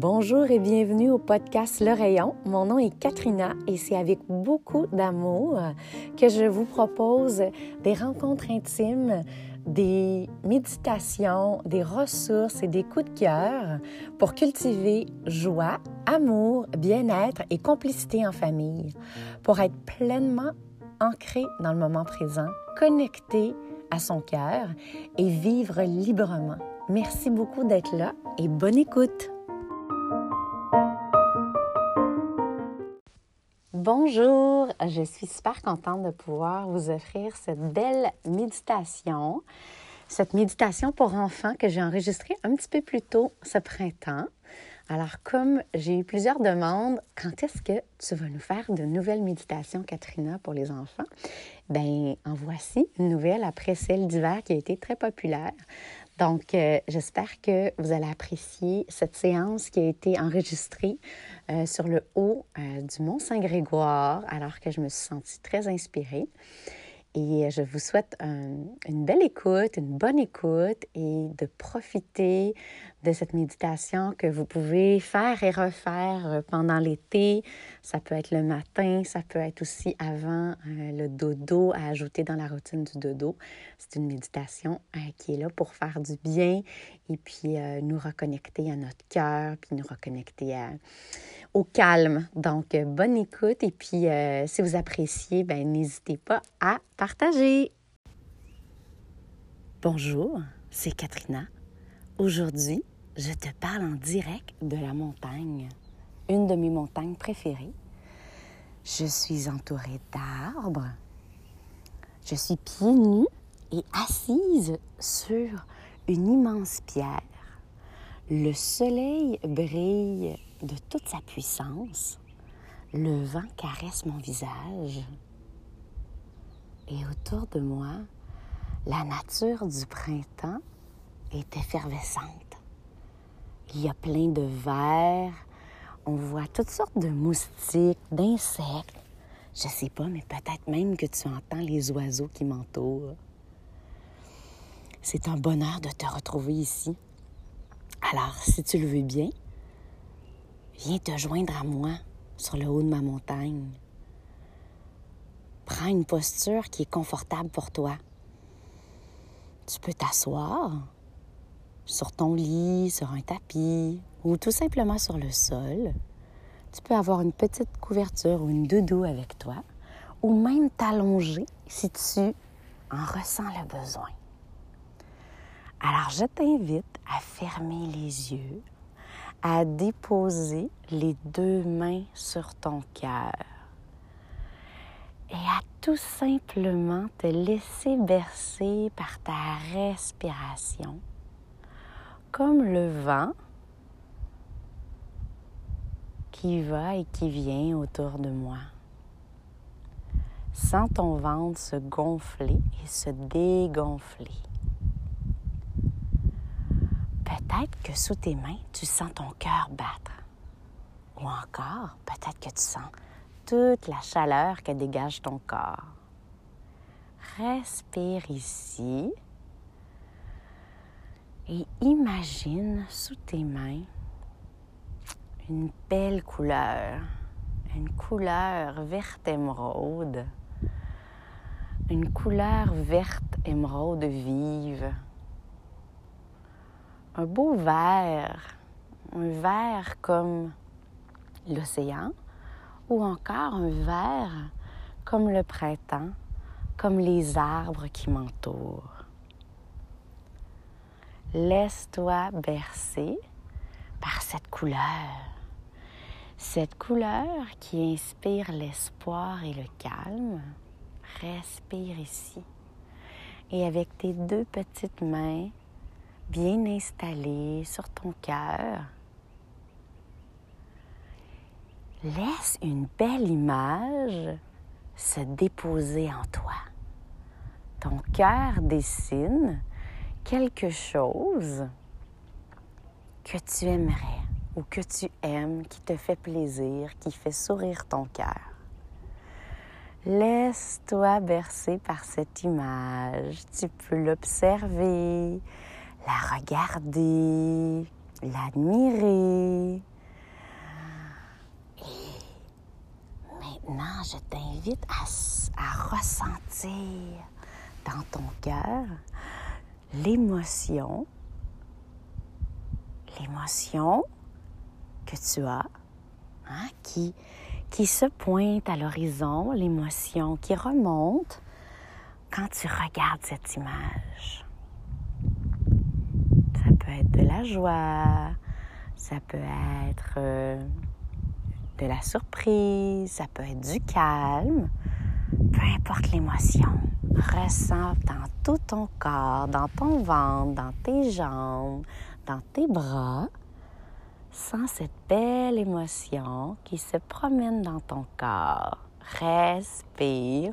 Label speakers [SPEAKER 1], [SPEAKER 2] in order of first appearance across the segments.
[SPEAKER 1] Bonjour et bienvenue au podcast Le Rayon. Mon nom est Katrina et c'est avec beaucoup d'amour que je vous propose des rencontres intimes, des méditations, des ressources et des coups de cœur pour cultiver joie, amour, bien-être et complicité en famille, pour être pleinement ancré dans le moment présent, connecté à son cœur et vivre librement. Merci beaucoup d'être là et bonne écoute. Bonjour, je suis super contente de pouvoir vous offrir cette belle méditation, cette méditation pour enfants que j'ai enregistrée un petit peu plus tôt ce printemps. Alors, comme j'ai eu plusieurs demandes, quand est-ce que tu vas nous faire de nouvelles méditations, Katrina, pour les enfants? Ben, en voici une nouvelle après celle d'hiver qui a été très populaire. Donc, euh, j'espère que vous allez apprécier cette séance qui a été enregistrée euh, sur le haut euh, du Mont Saint-Grégoire, alors que je me suis sentie très inspirée. Et je vous souhaite une belle écoute, une bonne écoute et de profiter de cette méditation que vous pouvez faire et refaire euh, pendant l'été. Ça peut être le matin, ça peut être aussi avant euh, le dodo, à ajouter dans la routine du dodo. C'est une méditation euh, qui est là pour faire du bien et puis nous reconnecter à notre cœur, puis nous reconnecter au calme. Donc, bonne écoute et puis si vous appréciez, ben, n'hésitez pas à partager. Bonjour, c'est Katrina. Aujourd'hui, je te parle en direct de la montagne, une de mes montagnes préférées. Je suis entourée d'arbres. Je suis pieds nus et assise sur une immense pierre. Le soleil brille de toute sa puissance. Le vent caresse mon visage. Et autour de moi, la nature du printemps est effervescente. Il y a plein de vers. On voit toutes sortes de moustiques, d'insectes. Je sais pas, mais peut-être même que tu entends les oiseaux qui m'entourent. C'est un bonheur de te retrouver ici. Alors, si tu le veux bien, viens te joindre à moi sur le haut de ma montagne. Prends une posture qui est confortable pour toi. Tu peux t'asseoir sur ton lit, sur un tapis ou tout simplement sur le sol. Tu peux avoir une petite couverture ou une doudou avec toi ou même t'allonger si tu en ressens le besoin. Alors je t'invite à fermer les yeux, à déposer les deux mains sur ton cœur et à tout simplement te laisser bercer par ta respiration comme le vent qui va et qui vient autour de moi. Sens ton ventre se gonfler et se dégonfler. Peut-être que sous tes mains, tu sens ton cœur battre. Ou encore, peut-être que tu sens toute la chaleur que dégage ton corps. Respire ici et imagine sous tes mains une belle couleur, une couleur verte émeraude, une couleur verte émeraude vive, un beau vert, un vert comme l'océan ou encore un vert comme le printemps, comme les arbres qui m'entourent. Laisse-toi bercer par cette couleur. Cette couleur qui inspire l'espoir et le calme. Respire ici. Et avec tes deux petites mains bien installées sur ton cœur, laisse une belle image se déposer en toi. Ton cœur dessine quelque chose que tu aimerais ou que tu aimes, qui te fait plaisir, qui fait sourire ton cœur. Laisse-toi bercer par cette image. Tu peux l'observer, la regarder, l'admirer. Et maintenant, je t'invite à, à ressentir dans ton cœur l'émotion, l'émotion que tu as, hein, qui, qui se pointe à l'horizon, l'émotion qui remonte quand tu regardes cette image. Ça peut être de la joie, ça peut être euh, de la surprise, ça peut être du calme, peu importe l'émotion. Ressens dans tout ton corps, dans ton ventre, dans tes jambes, dans tes bras. Sens cette belle émotion qui se promène dans ton corps. Respire.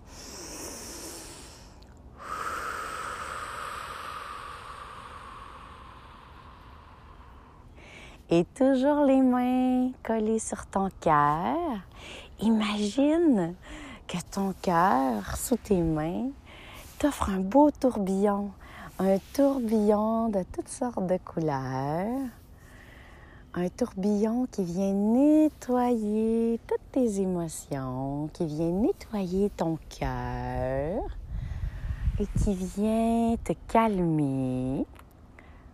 [SPEAKER 1] Et toujours les mains collées sur ton cœur. Imagine que ton cœur, sous tes mains, t'offre un beau tourbillon, un tourbillon de toutes sortes de couleurs, un tourbillon qui vient nettoyer toutes tes émotions, qui vient nettoyer ton cœur et qui vient te calmer,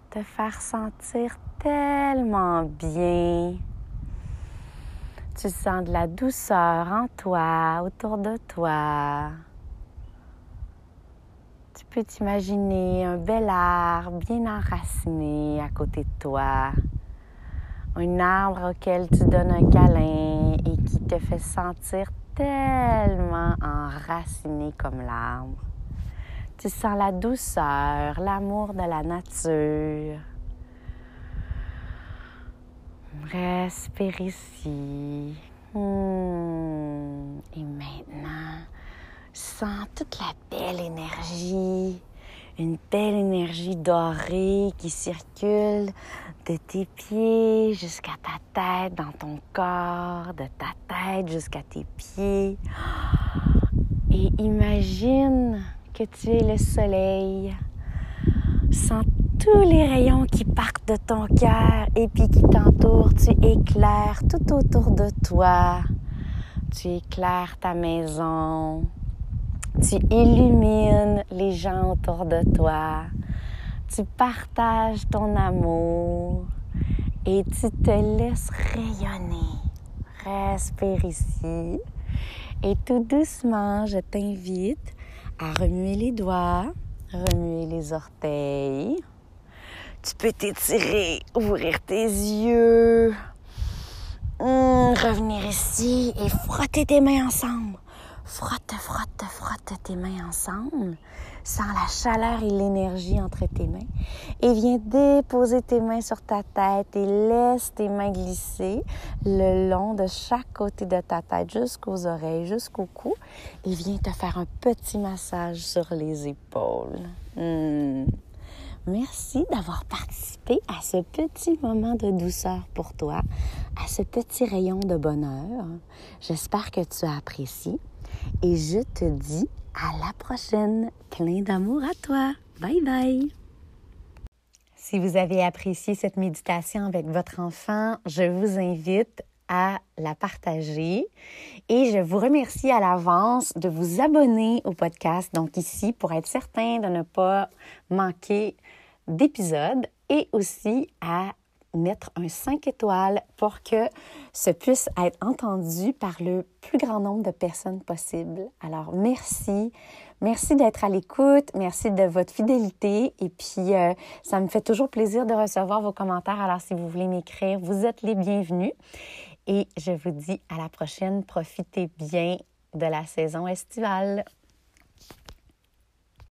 [SPEAKER 1] te faire sentir tellement bien. Tu sens de la douceur en toi, autour de toi. Tu peux t'imaginer un bel arbre bien enraciné à côté de toi. Un arbre auquel tu donnes un câlin et qui te fait sentir tellement enraciné comme l'arbre. Tu sens la douceur, l'amour de la nature. Respire ici. Hmm. Et maintenant, sens toute la belle énergie, une belle énergie dorée qui circule de tes pieds jusqu'à ta tête, dans ton corps, de ta tête jusqu'à tes pieds. Et imagine que tu es le soleil. Sens tous les rayons qui partent de ton cœur et qui t'entourent. Tu éclaires tout autour de toi. Tu éclaires ta maison. Tu illumines les gens autour de toi. Tu partages ton amour et tu te laisses rayonner. Respire ici. Et tout doucement, je t'invite à remuer les doigts, remuer les orteils, tu peux t'étirer, ouvrir tes yeux, hum, revenir ici et frotter tes mains ensemble. Frotte, frotte, frotte tes mains ensemble. Sens la chaleur et l'énergie entre tes mains. Et viens déposer tes mains sur ta tête et laisse tes mains glisser le long de chaque côté de ta tête jusqu'aux oreilles, jusqu'au cou. Et viens te faire un petit massage sur les épaules. Hum. Merci d'avoir participé à ce petit moment de douceur pour toi, à ce petit rayon de bonheur. J'espère que tu as apprécié et je te dis à la prochaine. Plein d'amour à toi. Bye bye. Si vous avez apprécié cette méditation avec votre enfant, je vous invite à la partager et je vous remercie à l'avance de vous abonner au podcast. Donc ici, pour être certain de ne pas manquer d'épisodes et aussi à mettre un 5 étoiles pour que ce puisse être entendu par le plus grand nombre de personnes possible. Alors, merci. Merci d'être à l'écoute. Merci de votre fidélité. Et puis, euh, ça me fait toujours plaisir de recevoir vos commentaires. Alors, si vous voulez m'écrire, vous êtes les bienvenus. Et je vous dis à la prochaine. Profitez bien de la saison estivale.